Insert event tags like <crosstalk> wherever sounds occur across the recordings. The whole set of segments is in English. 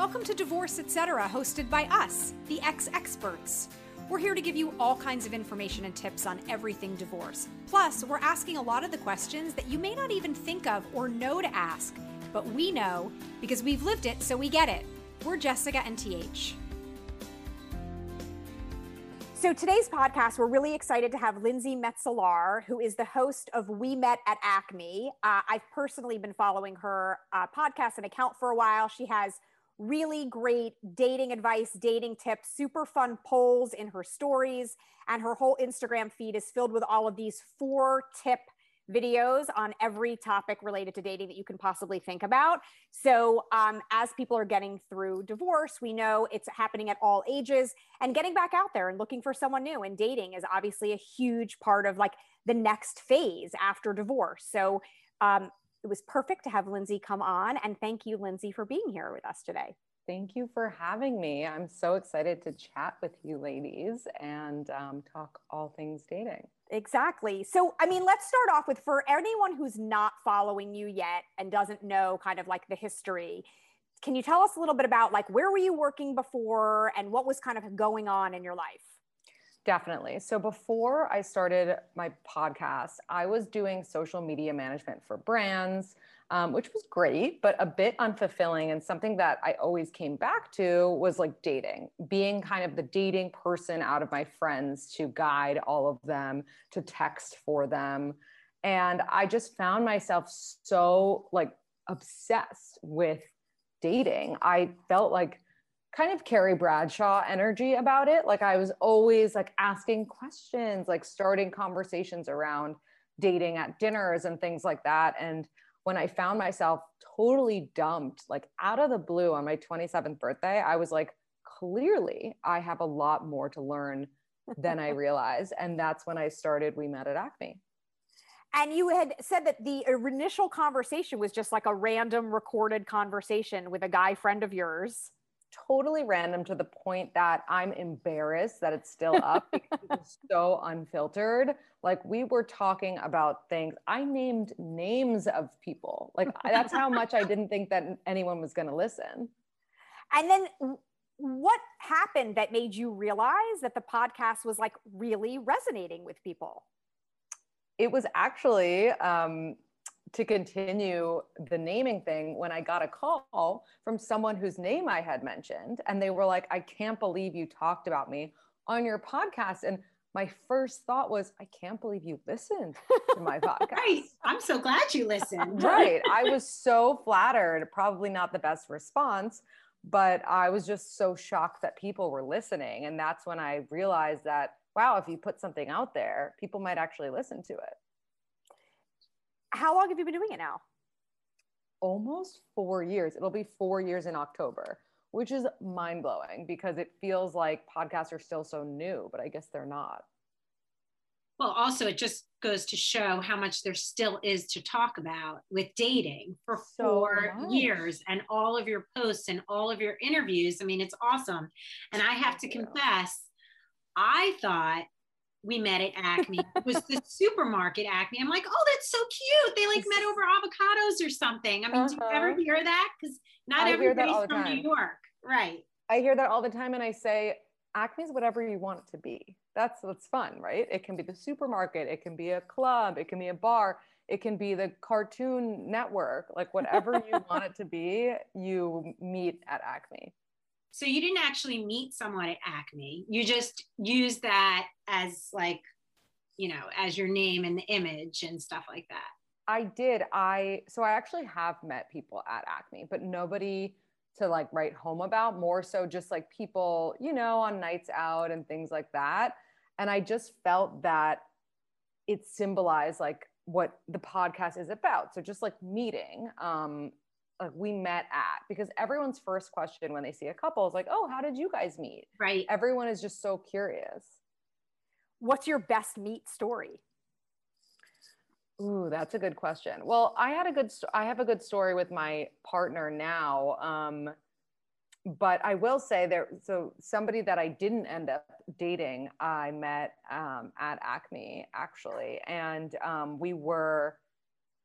Welcome to Divorce Etc., hosted by us, the ex experts. We're here to give you all kinds of information and tips on everything divorce. Plus, we're asking a lot of the questions that you may not even think of or know to ask, but we know because we've lived it, so we get it. We're Jessica and TH. So today's podcast, we're really excited to have Lindsey Metselaar, who is the host of We Met at Acme. Uh, I've personally been following her uh, podcast and account for a while. She has really great dating advice, dating tips, super fun polls in her stories, and her whole Instagram feed is filled with all of these four tip videos on every topic related to dating that you can possibly think about. So, um, as people are getting through divorce, we know it's happening at all ages, and getting back out there and looking for someone new and dating is obviously a huge part of like the next phase after divorce. So, um, it was perfect to have Lindsey come on. And thank you, Lindsey, for being here with us today. Thank you for having me. I'm so excited to chat with you ladies and um, talk all things dating. Exactly. So, I mean, let's start off with for anyone who's not following you yet and doesn't know kind of like the history, can you tell us a little bit about like where were you working before and what was kind of going on in your life? Definitely. So before I started my podcast, I was doing social media management for brands, um, which was great, but a bit unfulfilling. And something that I always came back to was like dating, being kind of the dating person out of my friends to guide all of them, to text for them. And I just found myself so like obsessed with dating. I felt like, kind of Carrie Bradshaw energy about it. Like I was always like asking questions, like starting conversations around dating at dinners and things like that. And when I found myself totally dumped, like out of the blue on my 27th birthday, I was like, clearly I have a lot more to learn than I <laughs> realized. And that's when I started We Met at Acme. And you had said that the er, initial conversation was just like a random recorded conversation with a guy friend of yours totally random to the point that I'm embarrassed that it's still up because it's <laughs> so unfiltered. Like we were talking about things. I named names of people. Like that's how much I didn't think that anyone was going to listen. And then what happened that made you realize that the podcast was like really resonating with people? It was actually um, to continue the naming thing when I got a call from someone whose name I had mentioned. And they were like, I can't believe you talked about me on your podcast. And my first thought was, I can't believe you listened to my <laughs> podcast. right. I'm so glad you listened. <laughs> right. I was so flattered, probably not the best response, but I was just so shocked that people were listening. And that's when I realized that, wow, if you put something out there, people might actually listen to it how long have you been doing it now? Almost four years. It'll be four years in October, which is mind blowing because it feels like podcasts are still so new, but I guess they're not. Well, also, it just goes to show how much there still is to talk about with dating for so four much. years and all of your posts and all of your interviews. I mean, it's awesome. And I have Thank to you. confess, I thought we met at Acme. it was the supermarket Acme. I'm like, oh, that's so cute. They like met over avocados or something. I mean, uh-huh. do you ever uh-huh. hear that? Because not I everybody's from. New York. Right. I hear that all the time and I say, Acme is whatever you want it to be. That's what's fun, right? It can be the supermarket, it can be a club, it can be a bar, it can be the cartoon network, like whatever you want it to be, you meet at Acme. So you didn't actually meet someone at Acme. You just used that as like, you know, as your name and the image and stuff like that. I did. I so I actually have met people at Acme, but nobody to like write home about, more so just like people, you know, on nights out and things like that. And I just felt that it symbolized like what the podcast is about. So just like meeting um like we met at because everyone's first question when they see a couple is like, "Oh, how did you guys meet?" Right. Everyone is just so curious. What's your best meet story? Ooh, that's a good question. Well, I had a good I have a good story with my partner now. Um, but I will say there so somebody that I didn't end up dating, I met um, at Acme actually, and um, we were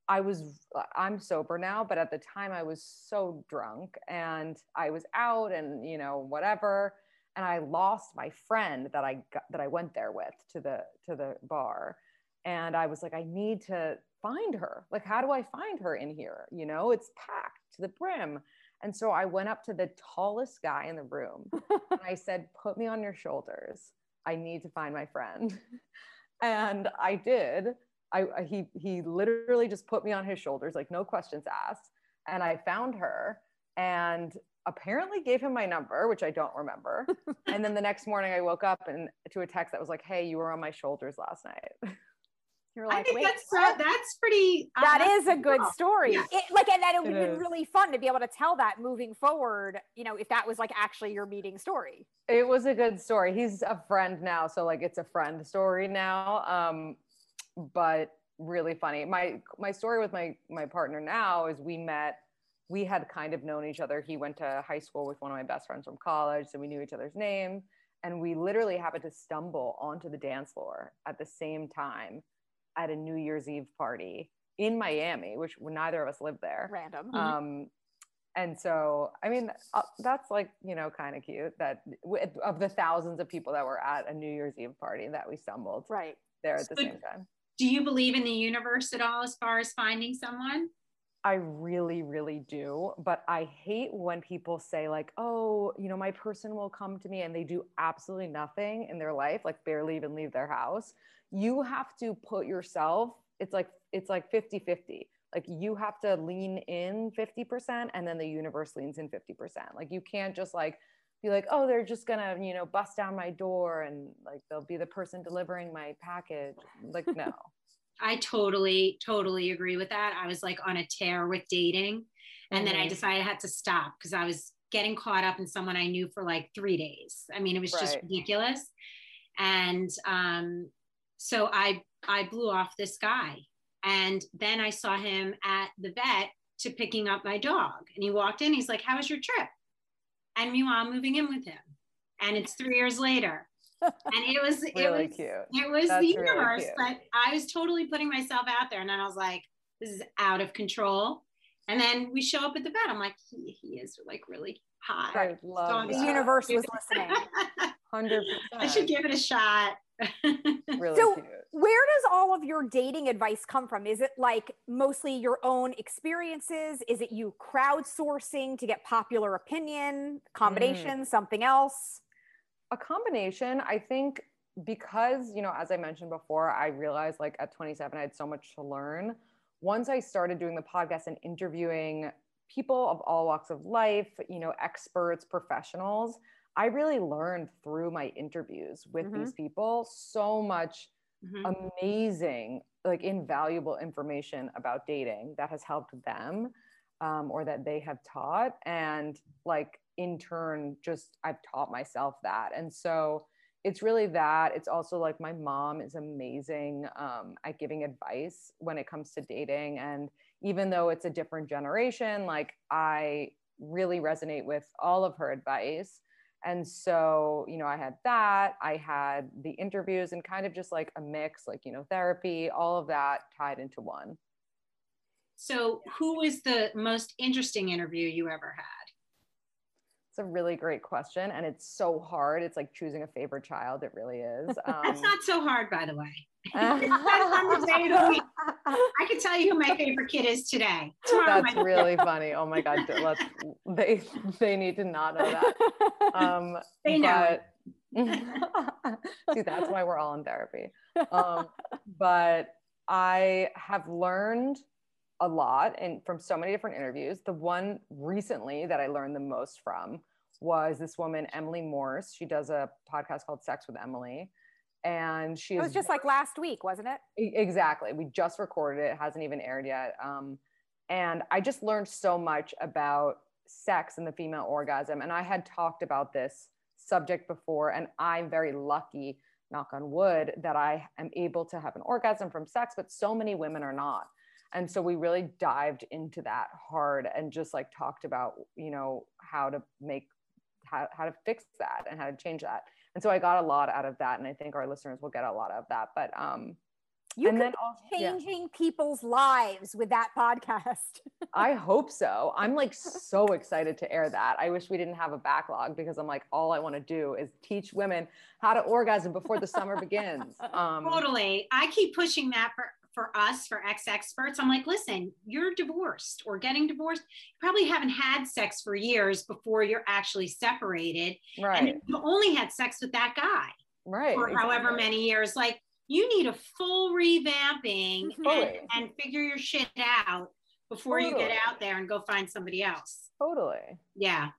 I was uh, I'm sober now, but at the time I was so drunk and I was out and you know whatever and I lost my friend that I got, that I went there with to the to the bar and I was like I need to find her. Like how do I find her in here? You know, it's packed to the brim. And so I went up to the tallest guy in the room <laughs> and I said, "Put me on your shoulders. I need to find my friend." <laughs> and I did I, he he literally just put me on his shoulders, like no questions asked, and I found her and apparently gave him my number, which I don't remember. <laughs> and then the next morning, I woke up and to a text that was like, "Hey, you were on my shoulders last night." <laughs> You're like, I think wait, that's so, that's pretty. uh, that is a good cool. story. Yeah. It, like, and that it would It have been is. really fun to be able to tell that moving forward. You know, if that was like actually your meeting story. it was a good story. He's a friend now, so like it's a friend story now. Um, but really funny. My my story with my my partner now is we met. We had kind of known each other. He went to high school with one of my best friends from college, so we knew each other's name. And we literally happened to stumble onto the dance floor at the same time at a New Year's Eve party in Miami, which neither of us lived there. Random. Mhm. Um, and so, I mean, uh, that's like, you know, kind of cute that w- of the thousands of people that were at a New Year's Eve party that we stumbled right. there at the So- same time. Do you believe in the universe at all as far as finding someone? I really, really do. But I hate when people say, like, oh, you know, my person will come to me and they do absolutely nothing in their life, like barely even leave their house. You have to put yourself, it's like, it's like 50 50. Like you have to lean in 50% and then the universe leans in 50%. Like you can't just like be like, oh, they're just gonna, you know, bust down my door and like they'll be the person delivering my package. Like, no. I totally, totally agree with that. I was like on a tear with dating. And then I Mhm. decided I had to stop because I was getting caught up in someone I knew for like three days. I mean, it was just ridiculous. And um, so I I blew off this guy. And then I saw him at the vet to picking up my dog. And he walked in, he's like, How was your trip? And meanwhile, I'm moving in with him. And it's three years later. <laughs> And it was it was cute. it was That's the universe, cute. but I was totally putting myself out there. And then I was like, this is out of control. And then we show up at the vet. I'm like, he, he is like really hot. I love Dog The universe was listening. 100%. <laughs> I should give it a shot. <laughs> really So- cute. Where does all of your dating advice come from? Is it like mostly your own experiences? Is it you crowdsourcing to get popular opinion, mm. combination, something else? a combination i think because you know as i mentioned before i realized like at 27 i had so much to learn once i started doing the podcast and interviewing people of all walks of life you know experts professionals. I really learned through my interviews with Mhm. these people so much Mhm. amazing like invaluable information about dating that has helped them um, or that they have taught. And like in turn just i've taught myself that. And so it's really that. It's also like my mom is amazing um, at giving advice when it comes to dating. And even though it's a different generation like i really resonate with all of her advice and so you know i had that i had the interviews and kind of just like a mix like you know therapy all of that tied into one So, who was the most interesting interview you ever had? it's a really great question and it's so hard it's like choosing a favorite child it really is <laughs> um, That's not so hard, by the way. Fun to say to me. I can tell you who my favorite kid is today. Tomorrow, that's my- really <laughs> funny. Oh my god let's they they need to not know that. <laughs> Um They know. but <laughs> see that's why we're all in therapy. Um but i have learned a lot and from so many different interviews. The one recently that i learned the most from was this woman emily morse. She does a podcast called sex with emily and she It was just like last week, wasn't it? Exactly. We just recorded it. It hasn't even aired yet. Um, and I just learned so much about sex and the female orgasm. And I had talked about this subject before, and I'm very lucky, knock on wood, that I am able to have an orgasm from sex, but so many women are not. And so we really dived into that hard and just like talked about, you know, how to make, how, how to fix that and how to change that and so i got a lot out of that and i think our listeners will get a lot of that but um You and then changing yeah. people's lives with that podcast. <laughs> I hope so. I'm like so excited to air that. I wish we didn't have a backlog because I'm like, all I want to do is teach women how to orgasm before the summer begins. <laughs> Um, totally. I keep pushing that for for us, for ex experts, I'm like, listen, you're divorced or getting divorced. You probably haven't had sex for years before you're actually separated. Right. And you only had sex with that guy. Right. For exactly. however many years. Like, you need a full revamping and, mm-hmm. and, figure your shit out before totally. you get out there and go find somebody else. Totally. Yeah.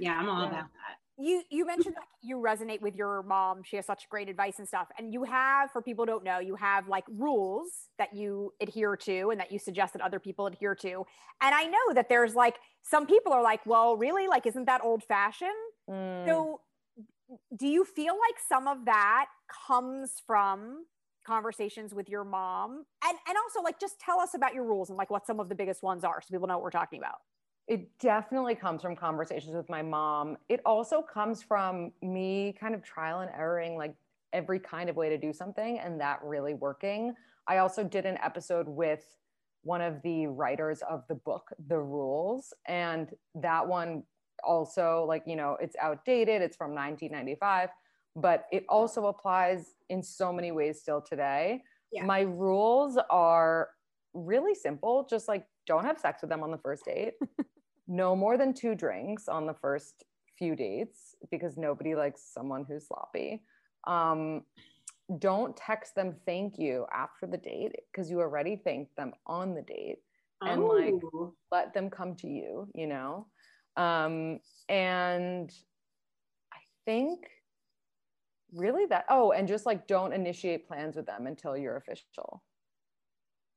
Yeah, I'm all yeah. about that you you mentioned that you resonate with your mom she has such great advice and stuff and you have for people who don't know you have like rules that you adhere to and that you suggest that other people adhere to and i know that there's like some people are like well really? Like isn't that old fashioned mm. so do you feel like some of that comes from conversations with your mom? And and also like just tell us about your rules and like what some of the biggest ones are so people know what we're talking about it definitely comes from conversations with my mom. It also comes from me kind of trial and erroring like every kind of way to do something and that really working. I also did an episode with one of the writers of the book, The Rules, and that one also, like, you know, it's outdated, it's from 1995, but it also applies in so many ways still today. Yeah. My rules are really simple, just like don't have sex with them on the first date. <laughs> no more than two drinks on the first few dates because nobody likes someone who's sloppy. Um, don't text them thank you after the date because you already thanked them on the date and oh. like let them come to you, you know? Um, and I think really that, oh, and just like don't initiate plans with them until you're official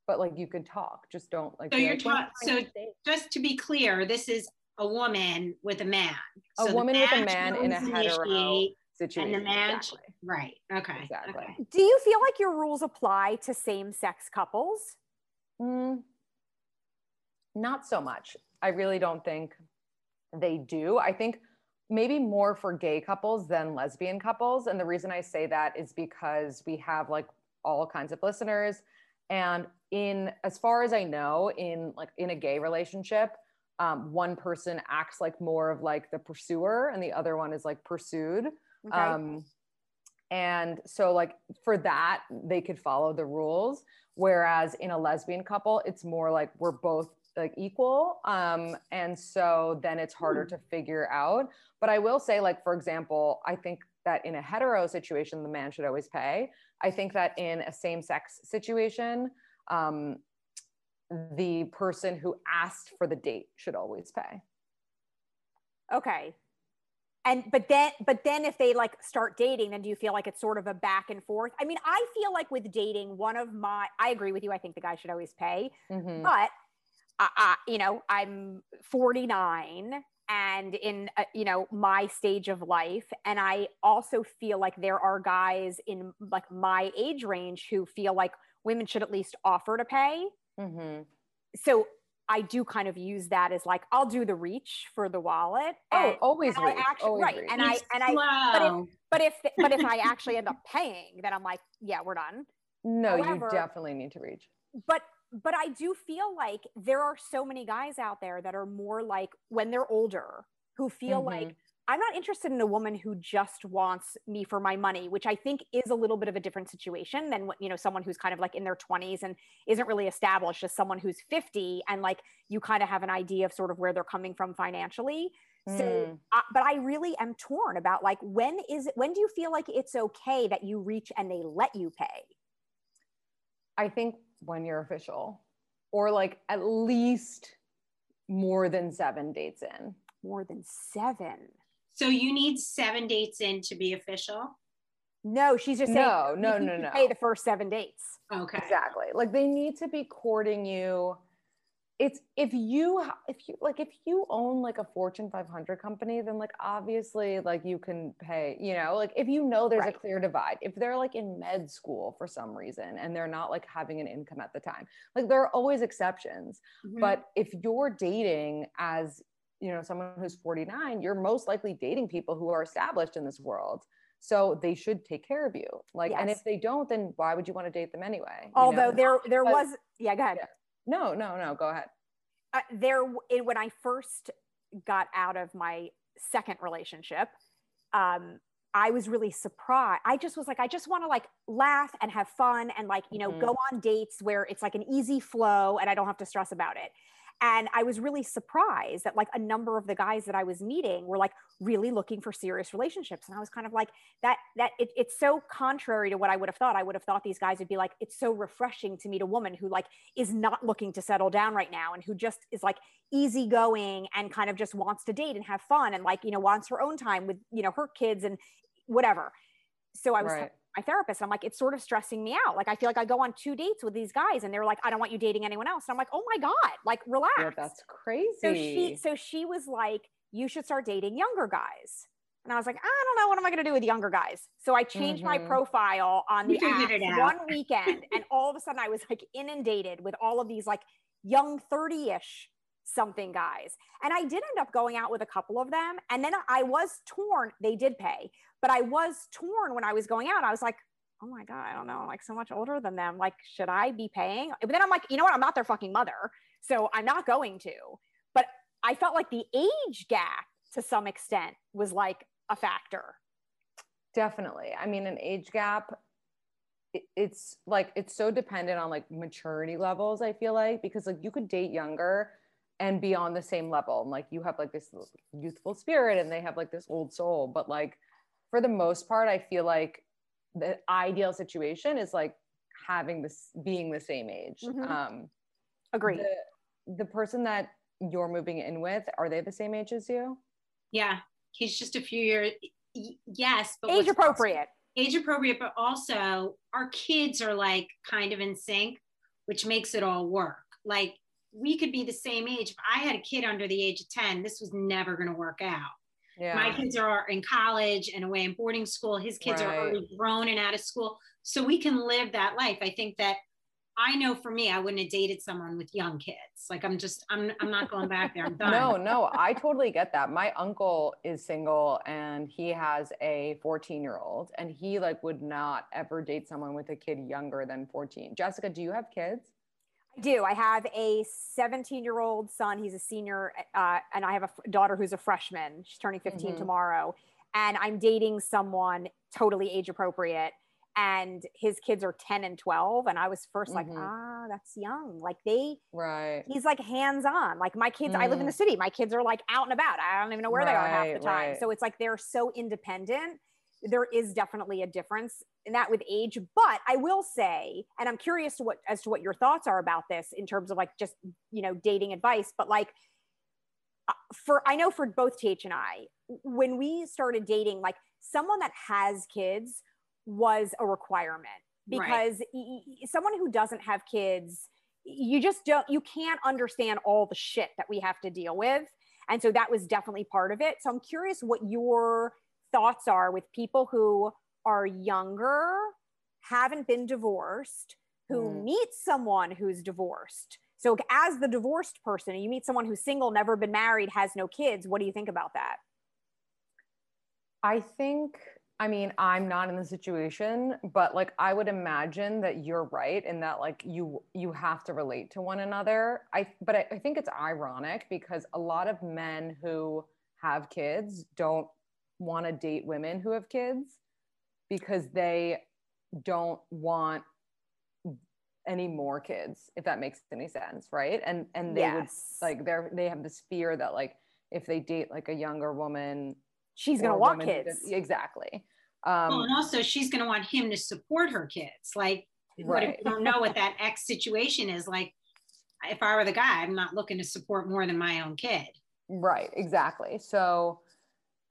but like you can talk just don't like so you're talking so just to be clear this is a woman with a man. A so woman with a man in a hetero situation and the man exactly. right okay exactly. okay. do you feel like your rules apply to same-sex couples? Mm, not so much. I really don't think they do. I think maybe more for gay couples than lesbian couples and the reason i say that is because we have like all kinds of listeners and in as far as i know in like in a gay relationship um, one person acts like more of like the pursuer and the other one is like pursued. Okay. um, and so like for that they could follow the rules. Whereas in a lesbian couple it's more like we're both like equal. Um, and so then it's harder to figure out. But i will say like for example i think that in a hetero situation the man should always pay. I think that in a same sex situation, um, the person who asked for the date should always pay. Okay. And but then but then if they like start dating, then do you feel like it's sort of a back and forth? I mean, I feel like with dating, one of my I agree with you. I think the guy should always pay, mm-hmm. but I, I, you know, I'm 49 and in uh, you know my stage of life and i also feel like there are guys in like my age range who feel like women should at least offer to pay mm-hmm. so i do kind of use that as like i'll do the reach for the wallet oh and, always, and reach, actually, always right reach. and i and i but if but if but if i <laughs> actually end up paying then i'm like yeah we're done no However, you definitely need to reach but but I do feel like there are so many guys out there that are more like when they're older who feel mm-hmm. like I'm not interested in a woman who just wants me for my money, which I think is a little bit of a different situation than you know someone who's kind of like in their 20s and isn't really established as someone who's 50 and like you kind of have an idea of sort of where they're coming from financially. Mm. So, uh, but I really am torn about like when is it, when do you feel like it's okay that you reach and they let you pay? I think when you're official or like at least more than seven dates in. More than seven. So you need seven dates in to be official? No, she's just saying no, no, no, no. Pay the first seven dates. Okay. Exactly. Like they need to be courting you it's if you if you like if you own like a fortune 500 company then like obviously like you can pay you know like if you know there's right. a clear divide if they're like in med school for some reason and they're not like having an income at the time like there are always exceptions mm-hmm. but if you're dating as you know someone who's 49 you're most likely dating people who are established in this world So they should take care of you. Like, and if they don't, then why would you want to date them anyway? you Although know? there there But- was yeah, go ahead. Yeah. no, no, no, go ahead. uh, there it, when I first got out of my second relationship, um, I was really surprised. I just was like, I just want to like laugh and have fun and like, you know, Mhm. go on dates where it's like an easy flow and I don't have to stress about it. And I was really surprised that like a number of the guys that I was meeting were like really looking for serious relationships. And I was kind of like, that, that it, it's so contrary to what I would have thought. I would have thought these guys would be like, it's so refreshing to meet a woman who like is not looking to settle down right now and who just is like easygoing and kind of just wants to date and have fun and like, you know, wants her own time with, you know, her kids and whatever. So I was Right. My therapist. I'm like, it's sort of stressing me out. Like, I feel like I go on two dates with these guys and they're like, I don't want you dating anyone else. And I'm like, oh my God, like relax. Yeah, that's crazy. so she, so she was like, you should start dating younger guys. And I was like, I don't know. What am I going to do with younger guys? So I changed my Mhm. profile on the app one weekend. and all of a sudden I was like inundated with all of these like young 30 ish something guys. And I did end up going out with a couple of them. And then I was torn. They did pay, but I was torn when I was going out. I was like, oh my God, I don't know. I'm like so much older than them. Like, should I be paying? But then I'm like, you know what? I'm not their fucking mother. So I'm not going to. But I felt like the age gap to some extent was like a factor. Definitely. I mean, an age gap, it's like, it's so dependent on like maturity levels, I feel like, because like you could date younger and be on the same level. And like you have like this youthful spirit and they have like this old soul. But like for the most part, I feel like the ideal situation is like having this being the same age. Mhm. Um, Agreed. the, the person that you're moving in with, are they the same age as you? Yeah, he's just a few years. Yes, but age appropriate. age appropriate, but also our kids are like kind of in sync, which makes it all work. Like we could be the same age. If I had a kid under the age of 10, this was never going to work out. Yeah. My kids are in college and away in boarding school. His kids are already grown and out of school. So we can live that life. I think that I know for me, I wouldn't have dated someone with young kids. Like I'm just, I'm, I'm not going back there. I'm <laughs> done. No, no, I totally get that. My uncle is single and he has a 14 year old and he like would not ever date someone with a kid younger than 14. Jessica, do you have kids? I do. I have a 17 year old son. He's a senior, uh, and I have a f- daughter who's a freshman. She's turning 15 Mhm. tomorrow. And I'm dating someone totally age appropriate. And his kids are 10 and 12. And I was 1st like, Mhm. ah, that's young. Like they, Right. he's like hands on. Like my kids, I live in the city. My kids are like out and about. I don't even know where they are half the time. right. So it's like they're so independent. There is definitely a difference in that with age. But I will say, and I'm curious to what as to what your thoughts are about this in terms of like just you know dating advice. But like uh, for I know for both Th and I, when we started dating, like someone that has kids was a requirement because y- someone who doesn't have kids you just don't you can't understand all the shit that we have to deal with and so that was definitely part of it so i'm curious what your thoughts are with people who are younger haven't been divorced who Mm. meet someone who's divorced so as the divorced person you meet someone who's single never been married has no kids what do you think about that I think, I mean, I'm not in the situation, but like I would imagine that you're right in that like you you have to relate to one another. I but I, I think it's ironic because a lot of men who have kids don't want to date women who have kids because they don't want any more kids if that makes any sense right and and they would like they're they have this fear that like if they date like a younger woman she's gonna want kids does- exactly Well, um and also she's going to want him to support her kids. Like, what if you don't know what that ex situation is? Like, if I were the guy, I'm not looking to support more than my own kid. right exactly so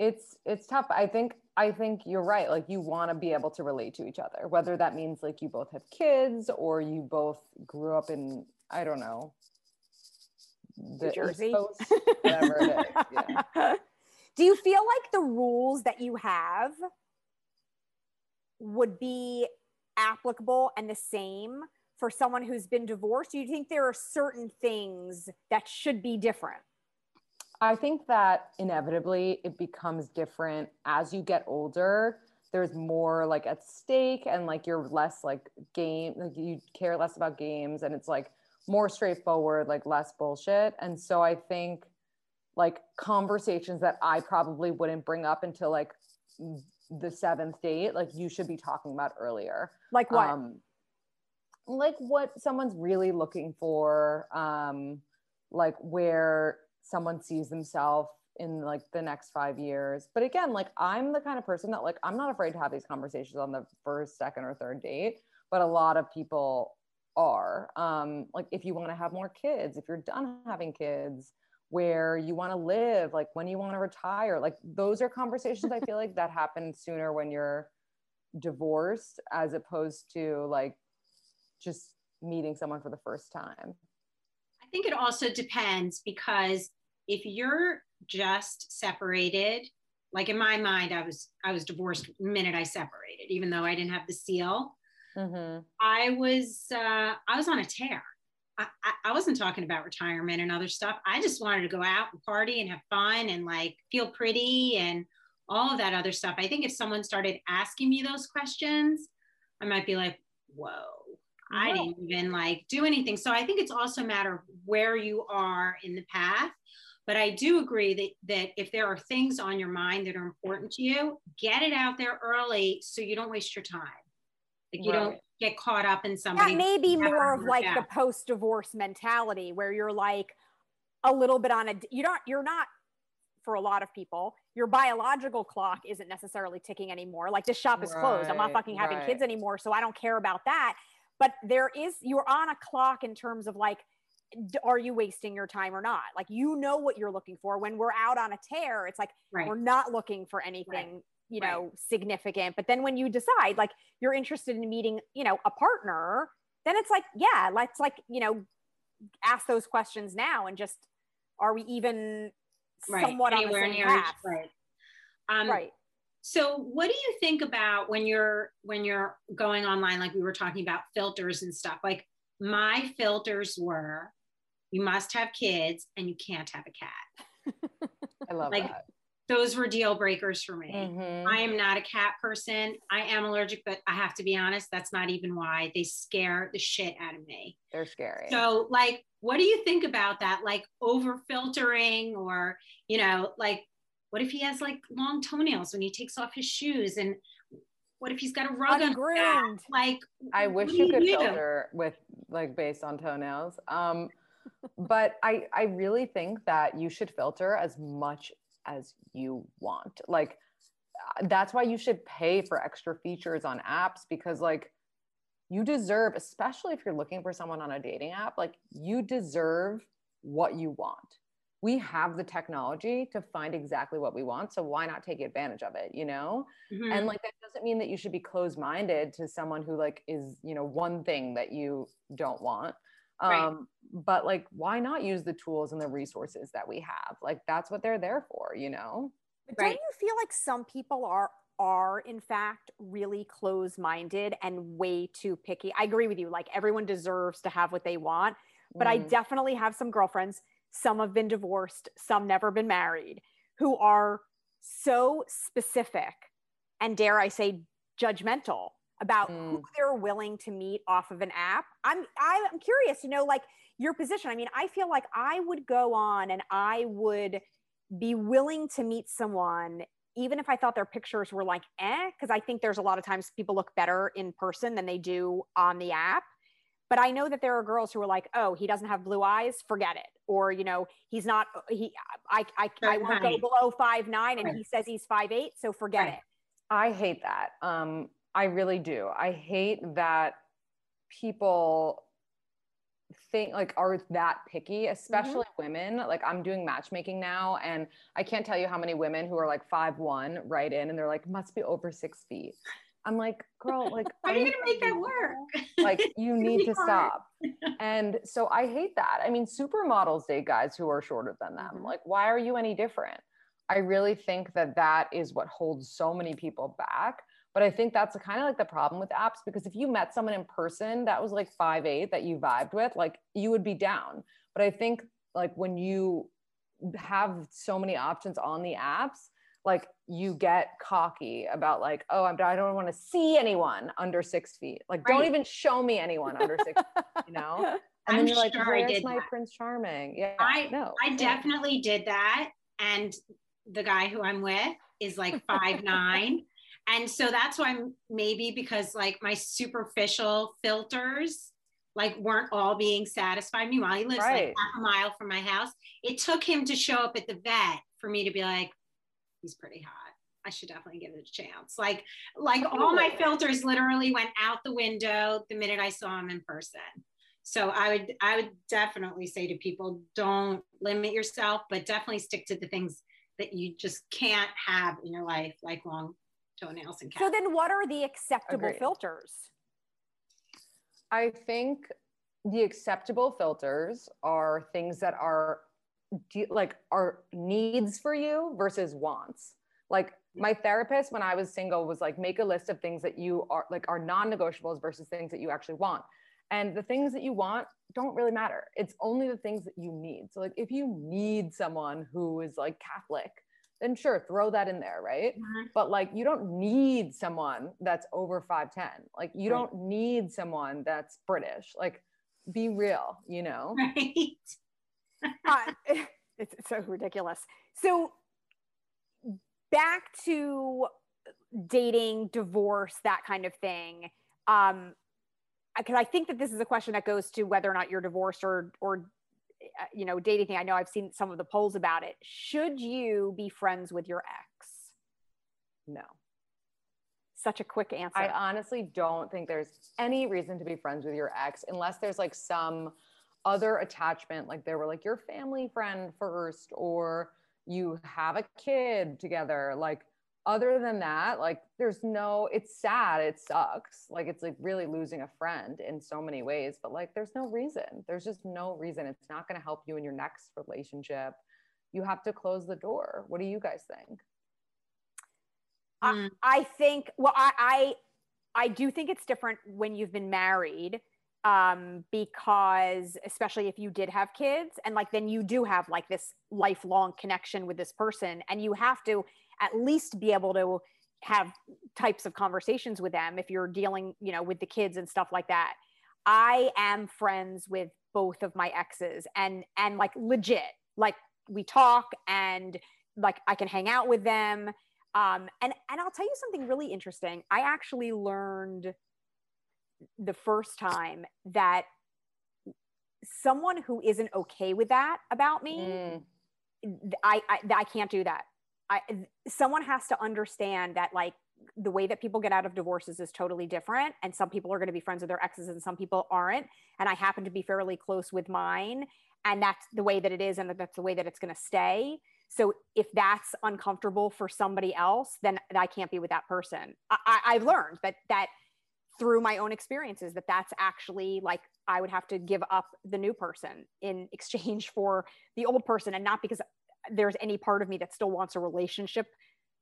it's it's tough i think i think you're right like you want to be able to relate to each other whether that means like you both have kids or you both grew up in i don't know the East Jersey. Coast, whatever it is yeah. <laughs> Do you feel like the rules that you have would be applicable and the same for someone who's been divorced? Do you think there are certain things that should be different? I think that inevitably it becomes different as you get older. There's more like at stake and like you're less like game like you care less about games and it's like more straightforward like less bullshit. And so i think like conversations that i probably wouldn't bring up until like the seventh date like you should be talking about earlier. Like what? Um, like what someone's really looking for um like where someone sees themselves in like the next five years. But again, like I'm the kind of person that like I'm not afraid to have these conversations on the first, second, or third date. But a lot of people are. Um, like if you want to have more kids, if you're done having kids, where you want to live, like when you want to retire, like those are conversations I feel like that happen sooner when you're divorced as opposed to like just meeting someone for the first time. I think it also depends because if you're just separated like in my mind i was i was divorced the minute i separated even though i didn't have the seal. Mm-hmm. i was uh, i was on a tear. I, I, wasn't talking about retirement and other stuff. I just wanted to go out and party and have fun and like feel pretty and all of that other stuff. I think if someone started asking me those questions i might be like whoa I didn't even like do anything. So I think it's also a matter of where you are in the path but I do agree that, that if there are things on your mind that are important to you, get it out there early so you don't waste your time. Like you right. don't get caught up in something. That may be more of like out. the post divorce mentality where you're like a little bit on a, you don't, you're not for a lot of people, your biological clock isn't necessarily ticking anymore. Like this shop is right, closed. I'm not fucking having right. kids anymore. So I don't care about that. But there is, you're on a clock in terms of like, are you wasting your time or not? Like you know what you're looking for. When we're out on a tear, it's like right. we're not looking for anything, right. you know, right. significant. But then when you decide like you're interested in meeting, you know, a partner, then it's like, yeah, let's like, you know, ask those questions now and just are we even somewhat Anywhere on the same path? Right. Um, right. So what do you think about when you're when you're going online like we were talking about filters and stuff? Like my filters were you must have kids and you can't have a cat. <laughs> I love like, that. Those were deal breakers for me. Mm-hmm. I am not a cat person. I am allergic, but I have to be honest, that's not even why. They scare the shit out of me. They're scary. So, like, what do you think about that? Like over filtering, or, you know, like, what if he has like long toenails when he takes off his shoes? And what if he's got a rug on Like, I wish you could filter with like based on toenails. Um, but I, I really think that you should filter as much as you want. Like that's why you should pay for extra features on apps because like you deserve, especially if you're looking for someone on a dating app, like you deserve what you want. We have the technology to find exactly what we want. So why not take advantage of it, you know? Mm-hmm. And like that doesn't mean that you should be closed-minded to someone who like is, you know, one thing that you don't want right. um, but like why not use the tools and the resources that we have like that's what they're there for you know but right. don't you feel like some people are are in fact really close-minded and way too picky i agree with you like everyone deserves to have what they want but mm. i definitely have some girlfriends some have been divorced some never been married who are so specific and dare i say judgmental about mm. who they're willing to meet off of an app. I'm I'm curious to know like your position. I mean, I feel like I would go on and I would be willing to meet someone even if I thought their pictures were like eh, because I think there's a lot of times people look better in person than they do on the app. But I know that there are girls who are like, oh, he doesn't have blue eyes, forget it. Or, you know, he's not, he, I, I, I won't go below five nine and right. he says he's five eight, so forget right. it. I hate that. Um, I really do. I hate that people think like are that picky especially mm-hmm. women like i'm doing matchmaking now and i can't tell you how many women who are like five one right in and they're like must be over six feet i'm like girl like how are you gonna make that work. <laughs> like you <laughs> need to stop. <laughs> And so i hate that. I mean supermodels date guys who are shorter than them. Mm-hmm. like why are you any different? I really think that that is what holds so many people back. But I think that's kind of like the problem with apps because if you met someone in person that was like five eight that you vibed with, like you would be down. But I think like when you have so many options on the apps, like you get cocky about like, oh, I'm, I don't want to see anyone under six feet. Like, right. don't even show me anyone under six, you know? <laughs> And I'm then you're like, sure where's my that. Prince Charming? Yeah. I no. I definitely did that. And the guy who I'm with is like <laughs> five nine. And so that's why maybe because like my superficial filters like weren't all being satisfied. Meanwhile, he lives right. like half a mile from my house. It took him to show up at the vet for me to be like, he's pretty hot. I should definitely give it a chance. Like, like all my filters literally went out the window the minute I saw him in person. So I would, I would definitely say to people, don't limit yourself, but definitely stick to the things that you just can't have in your life, like long toenails and cats. So then, what are the acceptable Agreed. filters? I think the acceptable filters are things that are like are needs for you versus wants. Like my therapist when I was single was like make a list of things that you are like are non-negotiables versus things that you actually want. And the things that you want don't really matter. It's only the things that you need. So like if you need someone who is like Catholic, then sure, throw that in there, right? Mm-hmm. But like you don't need someone that's over 5'10. Like you right. don't need someone that's British. Like be real, you know? <laughs> Right. Uh, <laughs> it's, it's so ridiculous. So back to dating, divorce, that kind of thing. Um, because I think that this is a question that goes to whether or not you're divorced or or uh, you know dating thing. I know I've seen some of the polls about it. Should you be friends with your ex? No. Such a quick answer. I honestly don't think there's any reason to be friends with your ex unless there's like some other attachment, like they were like your family friend first, or you have a kid together. Like other than that, like there's no, it's sad, it sucks. Like it's like really losing a friend in so many ways, but like there's no reason. There's just no reason. It's not going to help you in your next relationship. You have to close the door. What do you guys think? I, hmm. I think, well, I, I, I do think it's different when you've been married um, because especially if you did have kids and like then you do have like this lifelong connection with this person and you have to at least be able to have types of conversations with them if you're dealing you know with the kids and stuff like that. I am friends with both of my exes and and like legit like we talk and like i can hang out with them. Um and and i'll tell you something really interesting. I actually learned the first time that someone who isn't okay with that about me mm. I, I i can't do that I someone has to understand that like the way that people get out of divorces is totally different and some people are going to be friends with their exes and some people aren't and I happen to be fairly close with mine and that's the way that it is and that's the way that it's going to stay. So if that's uncomfortable for somebody else, then I can't be with that person. I, I've learned that that through my own experiences that that's actually like I would have to give up the new person in <laughs> exchange for the old person and not because there's any part of me that still wants a relationship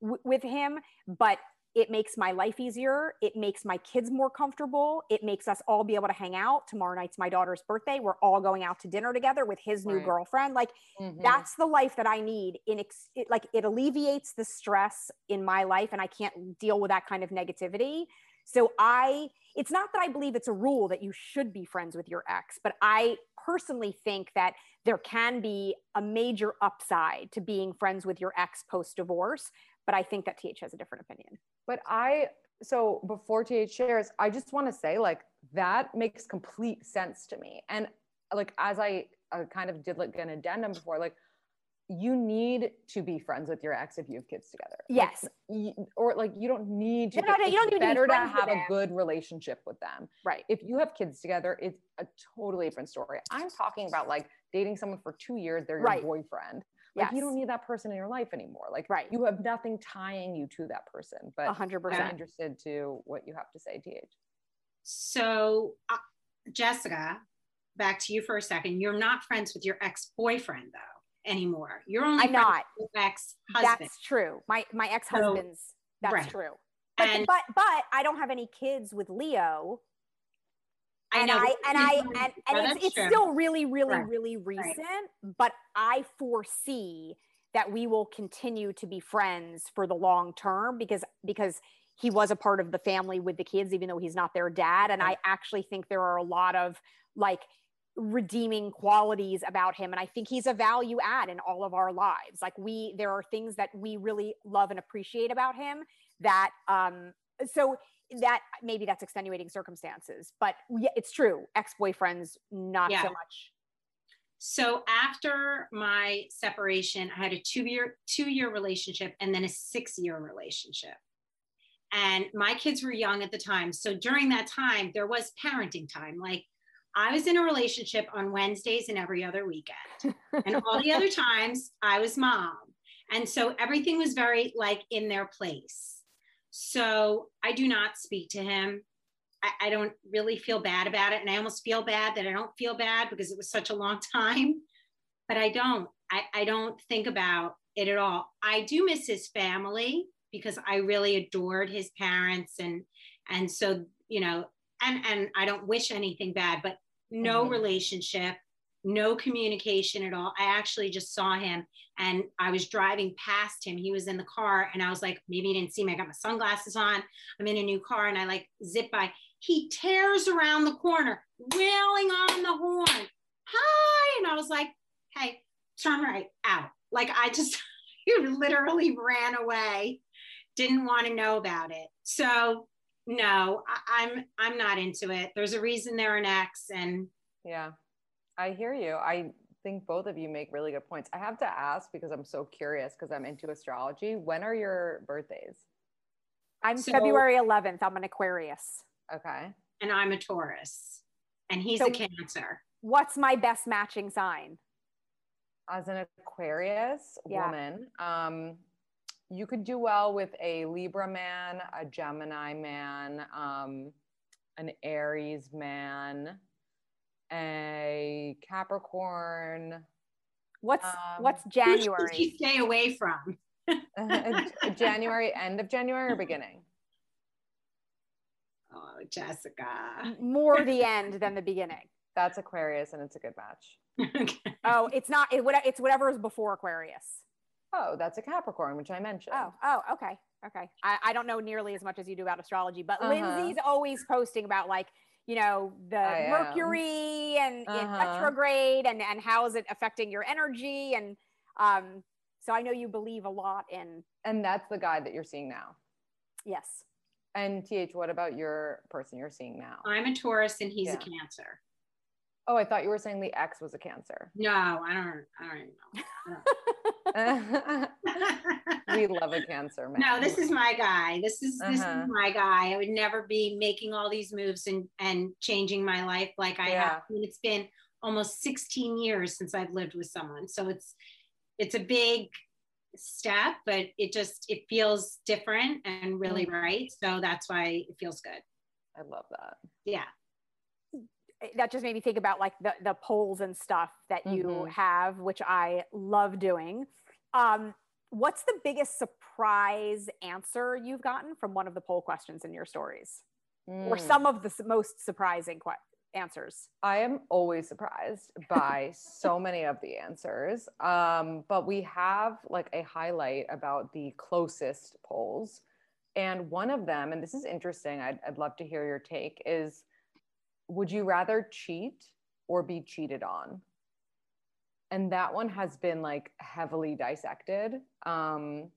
w- with him but it makes my life easier. It makes my kids more comfortable. It makes us all be able to hang out. Tomorrow night's my daughter's birthday. We're all going out to dinner together with his new right. girlfriend. Like mm-hmm. that's the life that i need in ex- it, like it alleviates the stress in my life and i can't deal with that kind of negativity so i it's not that i believe it's a rule that you should be friends with your ex but i personally think that there can be a major upside to being friends with your ex post divorce. But I think that TH has a different opinion. But I, so before TH shares, I just want to say like that makes complete sense to me. And like, as I, I kind of did like an addendum before, like, you need to be friends with your ex if you have kids together. Yes. Like, you, or like you don't need to. No, no, you don't need better to, to have a good relationship with them. Right. If you have kids together, it's a totally different story. I'm talking about like dating someone for two years, they're your right. boyfriend. Like yes. you don't need that person in your life anymore. Like right. you have nothing tying you to that person. But 100%. I'm interested to what you have to say, TH. So, uh, Jessica, back to you for a second. You're not friends with your ex-boyfriend though anymore. You're only I'm not ex-husband. That's true. My my ex-husband's so, that's right. true. But, and, but but I don't have any kids with Leo I and I and I and, and it's, it's still really, really, right. really recent, right. but I foresee that we will continue to be friends for the long term because because he was a part of the family with the kids even though he's not their dad and i actually think there are a lot of like redeeming qualities about him and i think he's a value add in all of our lives. Like we there are things that we really love and appreciate about him that um so that maybe that's extenuating circumstances but yeah, it's true ex-boyfriends not yeah. so much. So after my separation i had a two year two year relationship and then a six year relationship. And my kids were young at the time so during that time there was parenting time like I was in a relationship on Wednesdays and every other weekend. and all the other <laughs> times I was mom. And so everything was very like in their place. So I do not speak to him. I, I, don't really feel bad about it. And I almost feel bad that I don't feel bad because it was such a long <laughs> time. But I don't. I, I don't think about it at all. I do miss his family because I really adored his parents and and so you know and and I don't wish anything bad, but no mm-hmm. relationship, no communication at all. I actually just saw him and I was driving past him. He was in the car and I was like, maybe he didn't see me. I got my sunglasses on. I'm in a new car and I like zip by. He tears around the corner, wailing on the horn. Hi. And I was like, hey, turn right out. Like I just <laughs> he literally ran away, didn't want to know about it. So no, I, am I'm, I'm not into it. There's a reason they're an ex, and yeah, I hear you. I think both of you make really good points. I have to ask because I'm so curious because I'm into astrology. When are your birthdays? I'm so, February 11th. I'm an Aquarius. Okay. And I'm a Taurus, and he's so a Cancer. What's my best matching sign? As an Aquarius yeah. woman, um, you could do well with a Libra man, a Gemini man, um, an Aries man, a Capricorn. What's um, what's January? Who stay away from? <laughs> January, end of January or beginning? Oh, Jessica. More the <laughs> end than the beginning. That's Aquarius, and it's a good match. <laughs> okay. Oh, it's not. It, it's whatever is before Aquarius oh, that's a Capricorn, which I mentioned. Oh, oh, okay. Okay. I, I don't know nearly as much as you do about astrology, but uh-huh. Lindsey's always posting about like, you know, the I Mercury am. and uh-huh. in retrograde and, and how is it affecting your energy. And um, so I know you believe a lot in. And that's the guy that you're seeing now. Yes. And TH, what about your person you're seeing now? I'm a Taurus and he's yeah. a Cancer. Oh, I thought you were saying the X was a Cancer. No, I don't. I don't even know. <laughs> <laughs> we love a cancer man. No, this is my guy. This is this uh-huh. is my guy. I would never be making all these moves and and changing my life like I yeah. have. I mean, it's been almost 16 years since I've lived with someone. So it's it's a big step, but it just it feels different and really mm-hmm. right. So that's why it feels good. I love that. Yeah that just made me think about like the the polls and stuff that you mm-hmm. have, which I love doing. Um, what's the biggest surprise answer you've gotten from one of the poll questions in your stories, mm. or some of the most surprising que- answers? I am always surprised by so many of the answers, um, but we have like a highlight about the closest polls. And one of them, and this is interesting, I'd, I'd love to hear your take, is would you rather cheat or be cheated on? And that one has been like heavily dissected. Um,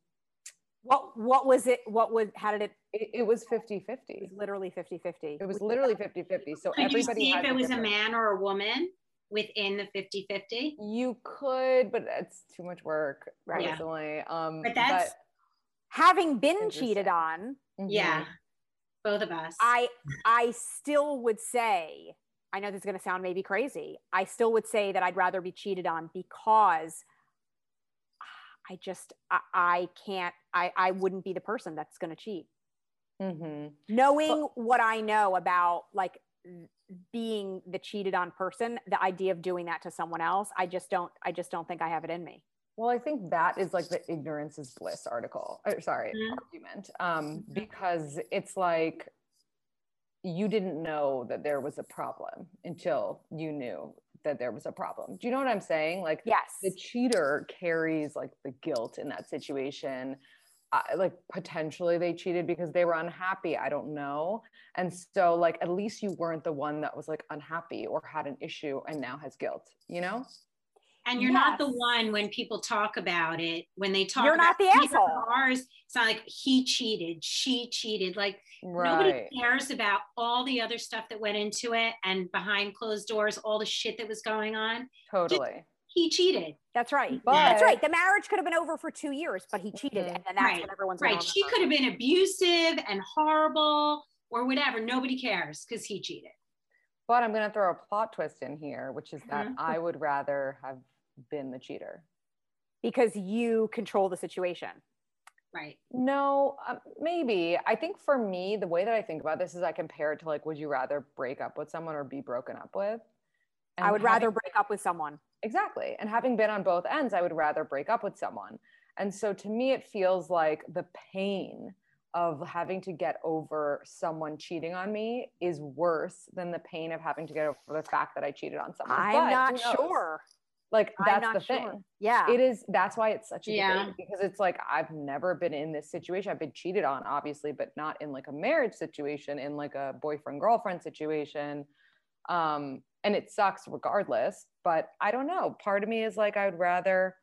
what what was it? What was how did it? It, it was 50 50. Literally 50 50. It was literally 50 50. So could everybody you see if it was a man or a woman within the 50 50? You could, but it's too much work, personally. Yeah. Um, but that's but having been cheated on. Mm-hmm. Yeah both of us. I i still would say i know this is going to sound maybe crazy i still would say that i'd rather be cheated on because i just i, I can't i i wouldn't be the person that's going to cheat. Mm-hmm. knowing what i know about like being the cheated on person the idea of doing that to someone else i just don't i just don't think i have it in me well, I think that is like the ignorance is bliss article, or sorry, mm-hmm. argument, um, mm-hmm. because it's like you didn't know that there was a problem until you knew that there was a problem. Do you know what I'm saying? Like yes. the cheater carries like the guilt in that situation. Uh, like potentially they cheated because they were unhappy. I don't know. And so like at least you weren't the one that was like unhappy or had an issue and now has guilt, you know? And you're yes. not the one when people talk about it, when they talk You're not the asshole. Ours, it's not like he cheated, she cheated. Like right. nobody cares about all the other stuff that went into it and behind closed doors, all the shit that was going on. Totally. Just, he cheated. That's right. But, That's right. The marriage could have been over for two years, but he cheated, mm-hmm. and then that's right. when everyone's right. She could have been abusive and horrible or whatever. Nobody cares because he cheated. But I'm going to throw a plot twist in here, which is that mm-hmm. I would rather have been the cheater because you control the situation. Right. No um, maybe. I think for me the way that i think about this is i compare it to like would you rather break up with someone or be broken up with? And i would having, rather break up with someone. Exactly. And having been on both ends i would rather break up with someone. And so to me it feels like the pain of having to get over someone cheating on me is worse than the pain of having to get over the fact that I cheated on someone. I'm but not sure. Like that's the thing. Sure. Yeah. It is that's why it's such a yeah. debate because it's like I've never been in this situation. I've been cheated on, obviously, but not in like a marriage situation, in like a boyfriend girlfriend situation. Um, and it sucks regardless. But I don't know. Part of me is like I would rather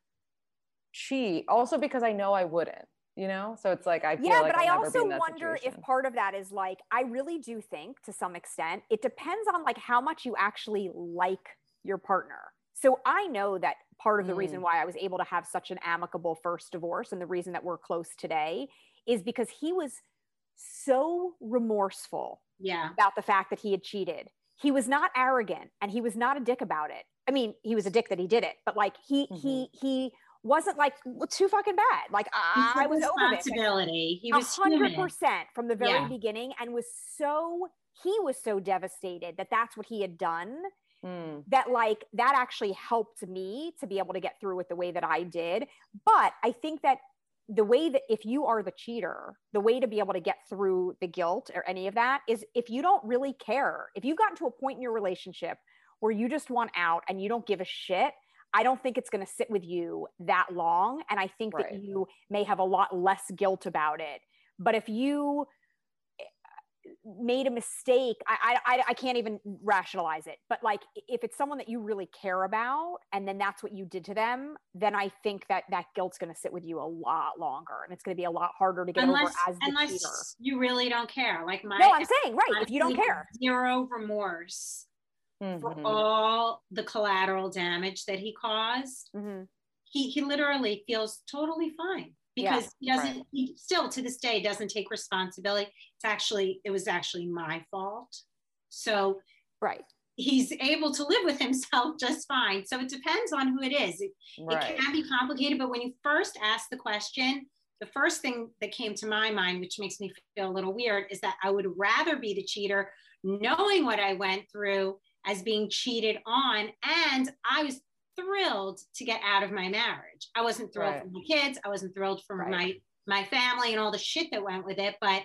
cheat, also because I know I wouldn't you know so it's like i feel yeah like but i also wonder situation. if part of that is like i really do think to some extent it depends on like how much you actually like your partner so I know that part of the mm. reason why I was able to have such an amicable first divorce and the reason that we're close today is because he was so remorseful yeah. about the fact that he had cheated. He was not arrogant and he was not a dick about it. I mean, he was a dick that he did it, but like he mm-hmm. he he wasn't like well, too fucking bad. Like I, I was over responsibility. He was hundred percent from the very yeah. beginning, and was so he was so devastated that that's what he had done mm. that like that actually helped me to be able to get through with the way that I did. But I think that the way that if you are the cheater, the way to be able to get through the guilt or any of that is if you don't really care, if you've gotten to a point in your relationship where you just want out and you don't give a shit, I don't think it's going to sit with you that long. And I think right. that you may have a lot less guilt about it. But if you made a mistake I, I i can't even rationalize it but like if it's someone that you really care about and then that's what you did to them then i think that that guilt's going to sit with you a lot longer and it's going to be a lot harder to get unless, over as the unless cheater. you really don't care like my no i'm saying right if you don't care zero remorse mm-hmm. for all the collateral damage that he caused mm-hmm. he he literally feels totally fine because yeah, he doesn't right. he still to this day doesn't take responsibility. It's actually it was actually my fault. So right. he's able to live with himself just fine. So it depends on who it is. It, right. it can be complicated but when you first ask the question the first thing that came to my mind which makes me feel a little weird is that i would rather be the cheater knowing what i went through as being cheated on and i was thrilled to get out of my marriage. I wasn't thrilled right. for my kids. I wasn't thrilled for right. my my family and all the shit that went with it. But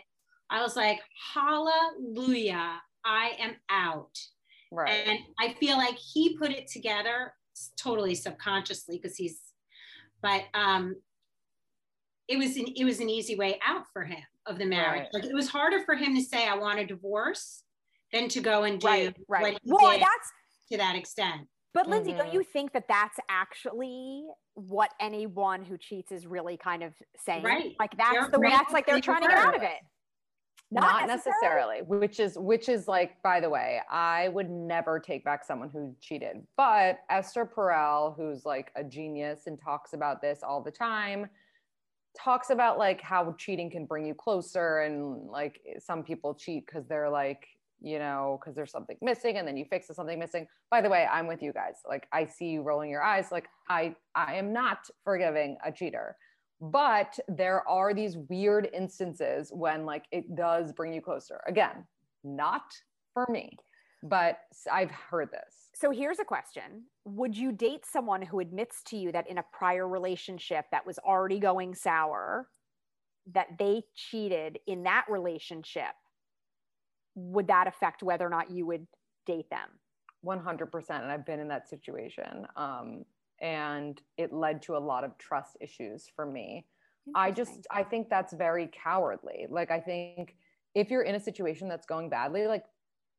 I was like, hallelujah, I am out. Right. And I feel like he put it together totally subconsciously because he's, but um, it was an it was an easy way out for him of the marriage. Right. Like it was harder for him to say I want a divorce than to go and do right. right. well, that's to that extent. But Lindsey, mm-hmm. don't you think that that's actually what anyone who cheats is really kind of saying? Right. Like that's they're the way that's like they're trying to get out of it. Not, Not necessarily. necessarily, which is which is like by the way, I would never take back someone who cheated. But Esther Perel, who's like a genius and talks about this all the time, talks about like how cheating can bring you closer and like some people cheat because they're like you know, because there's something missing and then you fix something missing. By the way, I'm with you guys. Like I see you rolling your eyes. Like I I am not forgiving a cheater. But there are these weird instances when like it does bring you closer. Again, not for me, but I've heard this. So here's a question. Would you date someone who admits to you that in a prior relationship that was already going sour, that they cheated in that relationship would that affect whether or not you would date them? 100% and i've been in that situation um, and it led to a lot of trust issues for me. I just i think that's very cowardly. Like i think if you're in a situation that's going badly like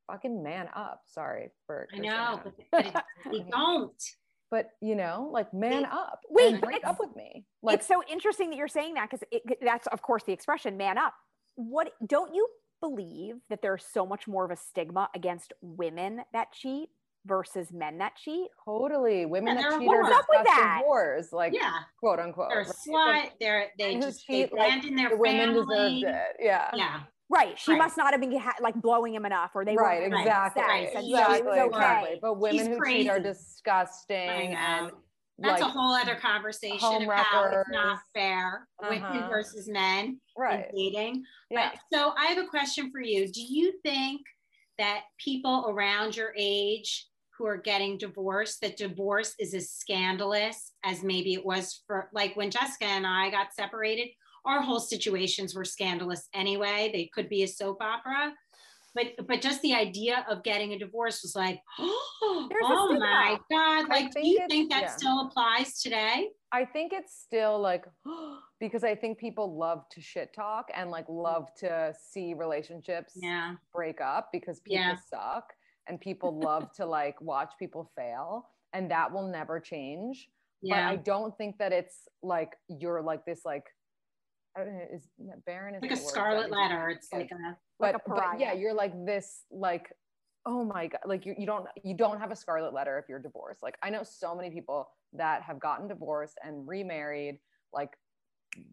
fucking man up. Sorry for i know but, but <laughs> you don't. But you know like man up wait break up with me. like it's so interesting that you're saying that because that's of course the expression man up. What don't you believe that there's so much more of a stigma against women that cheat versus men that cheat. Totally, women that cheat are discussing wars, like yeah. quote unquote. They're slut. They're they just cheat, they like, in their the women deserved it. Yeah, yeah. Right. She right. must not have been like blowing him enough, or they right. Exactly. Right. Exactly. Okay. Exactly. But women He's who crazy. cheat are disgusting and that's like, a whole other conversation about it's not fair uh-huh. women versus men right. dating. Yeah. But, so i have a question for you. Do you think that people around your age who are getting divorced that divorce is as scandalous as maybe it was for like when jessica and i got separated our whole situations were scandalous anyway. They could be a soap opera but but just the idea of getting a divorce was like <gasps> oh, oh my god like do you think that yeah. still applies today i think it's still like <gasps> because i think people love to shit talk and like love to see relationships yeah. break up because people yeah. suck and people <laughs> love to like watch people fail and that will never change yeah. but i don't think that it's like you're like this like I don't know, is barren is like a scarlet letter. It's like a but, like a but yeah, you're like this like oh my god like you, you don't you don't have a scarlet letter if you're divorced. Like i know so many people that have gotten divorced and remarried like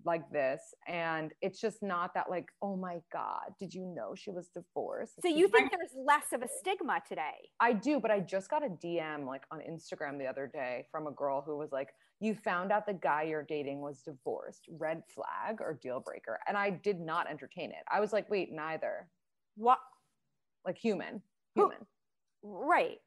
like this and it's just not that like oh my god did you know she was divorced? So you think there's less of a stigma today? I do but i just got a dm like on instagram the other day from a girl who was like you found out the guy you're dating was divorced red flag or deal breaker and i did not entertain it i was like wait neither what like human human right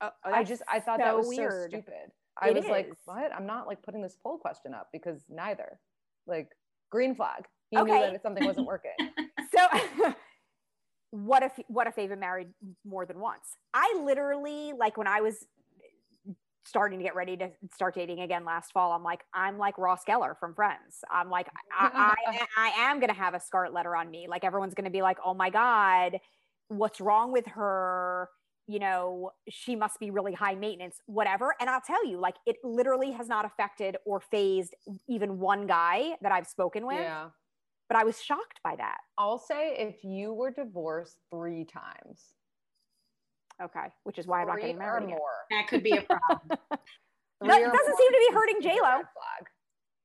uh, i just i thought so that was weird. so stupid i it was is. like what i'm not like putting this poll question up because neither like green flag. He okay. knew that something wasn't working. <laughs> <laughs> so <laughs> what if what if they've been married more than once? I literally like when I was starting to get ready to start dating again last fall. I'm like, I'm like Ross Geller from Friends. I'm like, I, <laughs> I, I am gonna have a scarlet letter on me. Like everyone's gonna be like, oh my God, what's wrong with her? you know, she must be really high maintenance, whatever. And I'll tell you, like, it literally has not affected or fazed even one guy that I've spoken with. Yeah. But I was shocked by that. I'll say if you were divorced three times. Okay. Which is why I'm not getting married. More. That could be a problem. <laughs> that doesn't seem to be hurting J Lo.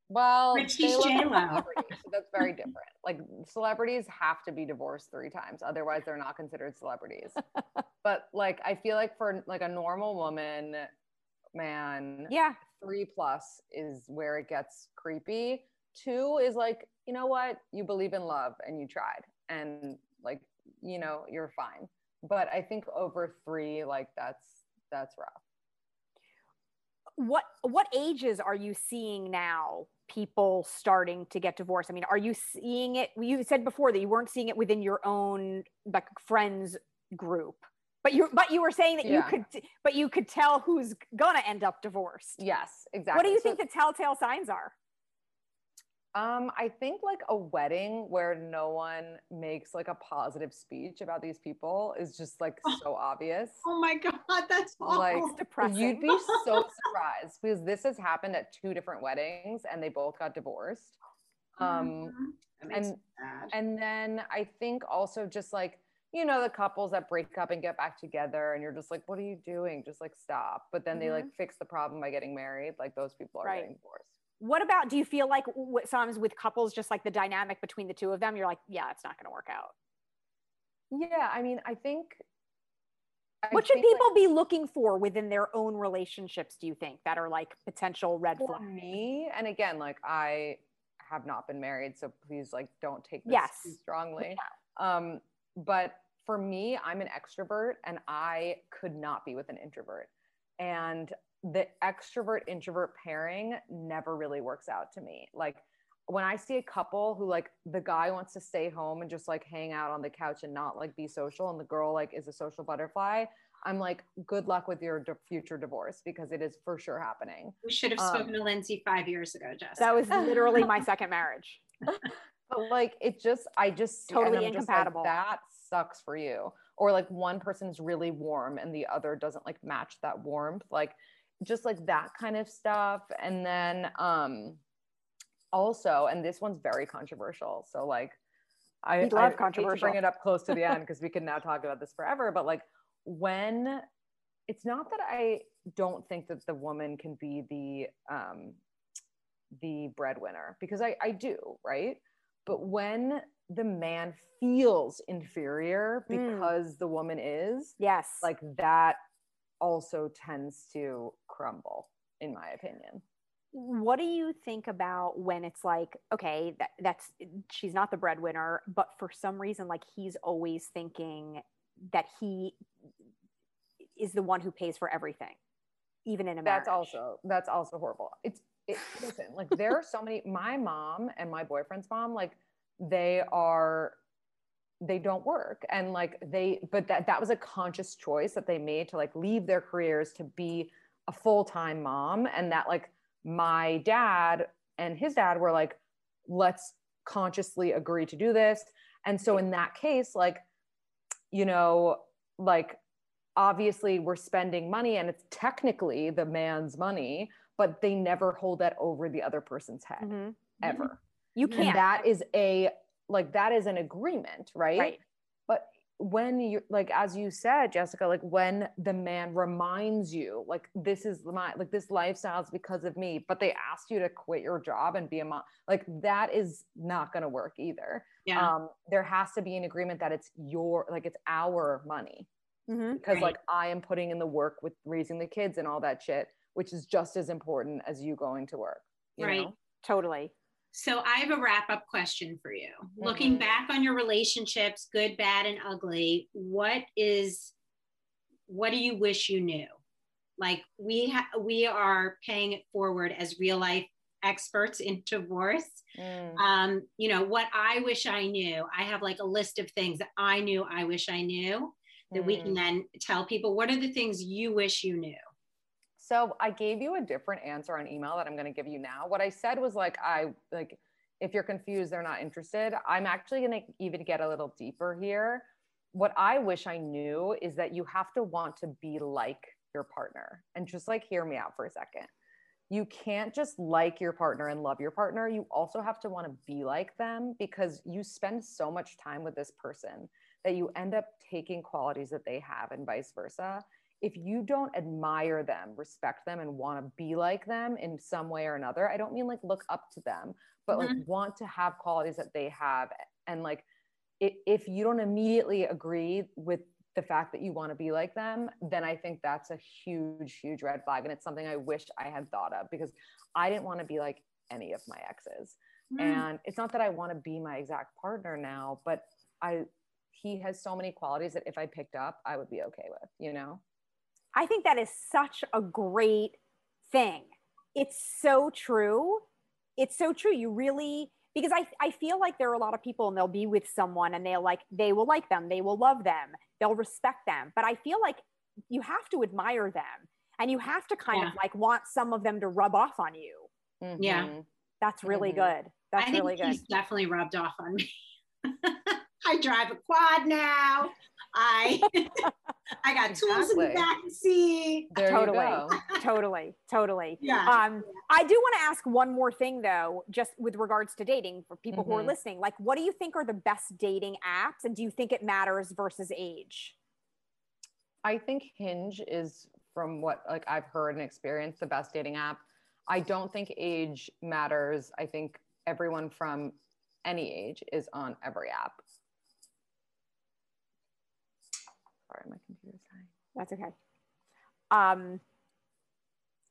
Well, but she's J Lo. So that's very different. Like celebrities have to be divorced three times, otherwise they're not considered celebrities. <laughs> but like, I feel like for like a normal woman, man, yeah, three plus is where it gets creepy. Two is like, you know what, you believe in love and you tried, and like, you know, you're fine. But I think over three, like that's that's rough what what ages are you seeing now people starting to get divorced? I mean, are you seeing it? You said before that you weren't seeing it within your own like friends group, but you but you were saying that yeah. you could but you could tell who's gonna end up divorced. Yes, exactly. What do you so, think the telltale signs are? Um, I think like a wedding where no one makes like a positive speech about these people is just like oh, so obvious. Oh my god, <laughs> that's awful. like depressing. You'd be <laughs> so surprised because this has happened at two different weddings and they both got divorced. Um, mm-hmm. and and then I think also just like you know the couples that break up and get back together and you're just like what are you doing just like stop but then mm-hmm. they like fix the problem by getting married like those people are right. getting divorced what about do you feel like sometimes with couples just like the dynamic between the two of them you're like yeah it's not going to work out yeah i mean i think I what should people like, be looking for within their own relationships do you think that are like potential red flags For me and again like i have not been married so please like don't take this yes. too strongly yeah. um but for me i'm an extrovert and i could not be with an introvert and the extrovert introvert pairing never really works out to me. Like when I see a couple who like the guy wants to stay home and just like hang out on the couch and not like be social and the girl like is a social butterfly, I'm like, good luck with your future divorce because it is for sure happening. We should have spoken um, to Lindsey five years ago, Jess. That was literally my <laughs> second marriage. <laughs> but like, it just, I just totally incompatible. Like, that sucks for you. Or like one person's really warm and the other doesn't like match that warmth. Like, just like that kind of stuff. And then, um, also, and this one's very controversial. So like, I we love I controversial. bring it up close to the end <laughs> because we can now talk about this forever. But like, when it's not that I don't think that the woman can be the um, the breadwinner because I, I do, right? But when the man feels inferior hmm. because mm. the woman is, yes, like that also tends to crumble, in my opinion. What do you think about when it's like okay that, that's she's not the breadwinner but for some reason like he's always thinking that he is the one who pays for everything even in a marriage. that's also that's also horrible. It's it, listen like there are so many my mom and my boyfriend's mom like they are they don't work. And like they but that that was a conscious choice that they made to like leave their careers to be a full-time mom and that like my dad and his dad were like, let's consciously agree to do this. And so in that case, like, you know, like obviously we're spending money and it's technically the man's money, but they never hold that over the other person's head mm-hmm. ever. You can't. And that is a like that is an agreement, right? Right when you like as you said jessica like when the man reminds you like this is my like this lifestyle is because of me but they asked you to quit your job and be a mom like that is not going to work either yeah. um there has to be an agreement that it's your like it's our money mm-hmm. because right. like i am putting in the work with raising the kids and all that shit which is just as important as you going to work right know? totally so I have a wrap up question for you. Mm-hmm. Looking back on your relationships, good, bad, and ugly, what is what do you wish you knew? Like we ha- we are paying it forward as real life experts in divorce. Mm. Um, you know what I wish I knew. I have like a list of things that I knew I wish I knew that mm. we can mm. then tell people. What are the things you wish you knew? So I gave you a different answer on email that I'm going to give you now. What I said was like, I like, if you're confused, they're not interested. I'm actually going to even get a little deeper here. What I wish I knew is that you have to want to be like your partner. And just like, hear me out for a second. You can't just like your partner and love your partner. You also have to want to be like them because you spend so much time with this person that you end up taking qualities that they have and vice versa if you don't admire them, respect them, and want to be like them in some way or another, I don't mean like look up to them, but mm-hmm. like want to have qualities that they have. And like, if you don't immediately agree with the fact that you want to be like them, then I think that's a huge, huge red flag. And it's something I wish I had thought of because I didn't want to be like any of my exes. Mm. And it's not that I want to be my exact partner now, but I, he has so many qualities that if I picked up, I would be okay with, you know? I think that is such a great thing. It's so true. It's so true. You really, because I, I feel like there are a lot of people and they'll be with someone and they'll like, they will like them, they will love them, they'll respect them. But I feel like you have to admire them and you have to kind yeah. of like want some of them to rub off on you. Mm-hmm. Yeah. That's really mm-hmm. good. That's I really good. He's definitely rubbed off on me. <laughs> I drive a quad now. I <laughs> I got exactly. tools in the back seat. There totally, <laughs> totally, totally. Yeah. Um, I do want to ask one more thing though, just with regards to dating for people mm-hmm. who are mm-hmm. listening. Like, what do you think are the best dating apps, and do you think it matters versus age? I think Hinge is, from what like I've heard and experienced, the best dating app. I don't think age matters. I think everyone from any age is on every app. Sorry, my computer's dying. That's okay. Um,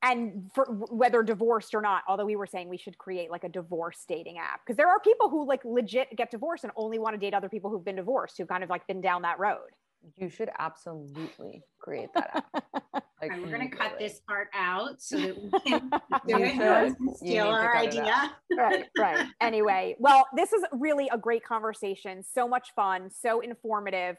and for whether divorced or not, although we were saying we should create like a divorce dating app because there are people who like legit get divorced and only want to date other people who've been divorced who've kind of like been down that road. You should absolutely create that app. <laughs> Like, right, we're going to cut this part out so that we can <laughs> do steal our idea. <laughs> right, right. Anyway, well, this is really a great conversation. So much fun, so informative.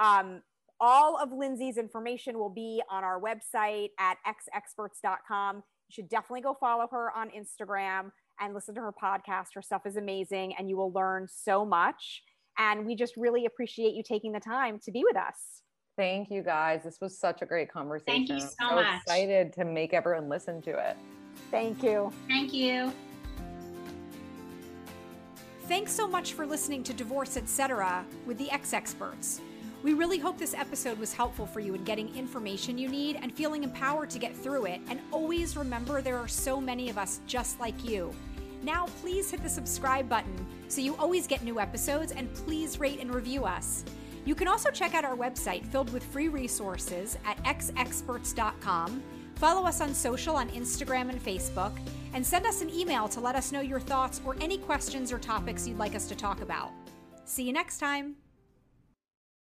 Um, all of Lindsey's information will be on our website at xexperts.com. You should definitely go follow her on Instagram and listen to her podcast. Her stuff is amazing and you will learn so much. And we just really appreciate you taking the time to be with us. Thank you guys. This was such a great conversation. Thank you so, so much. excited to make everyone listen to it. Thank you. Thank you. Thanks so much for listening to Divorce Etc. with the X Experts. We really hope this episode was helpful for you in getting information you need and feeling empowered to get through it. And always remember there are so many of us just like you. Now, please hit the subscribe button so you always get new episodes and please rate and review us. You can also check out our website filled with free resources at xexperts.com. Follow us on social on Instagram and Facebook, and send us an email to let us know your thoughts or any questions or topics you'd like us to talk about. See you next time.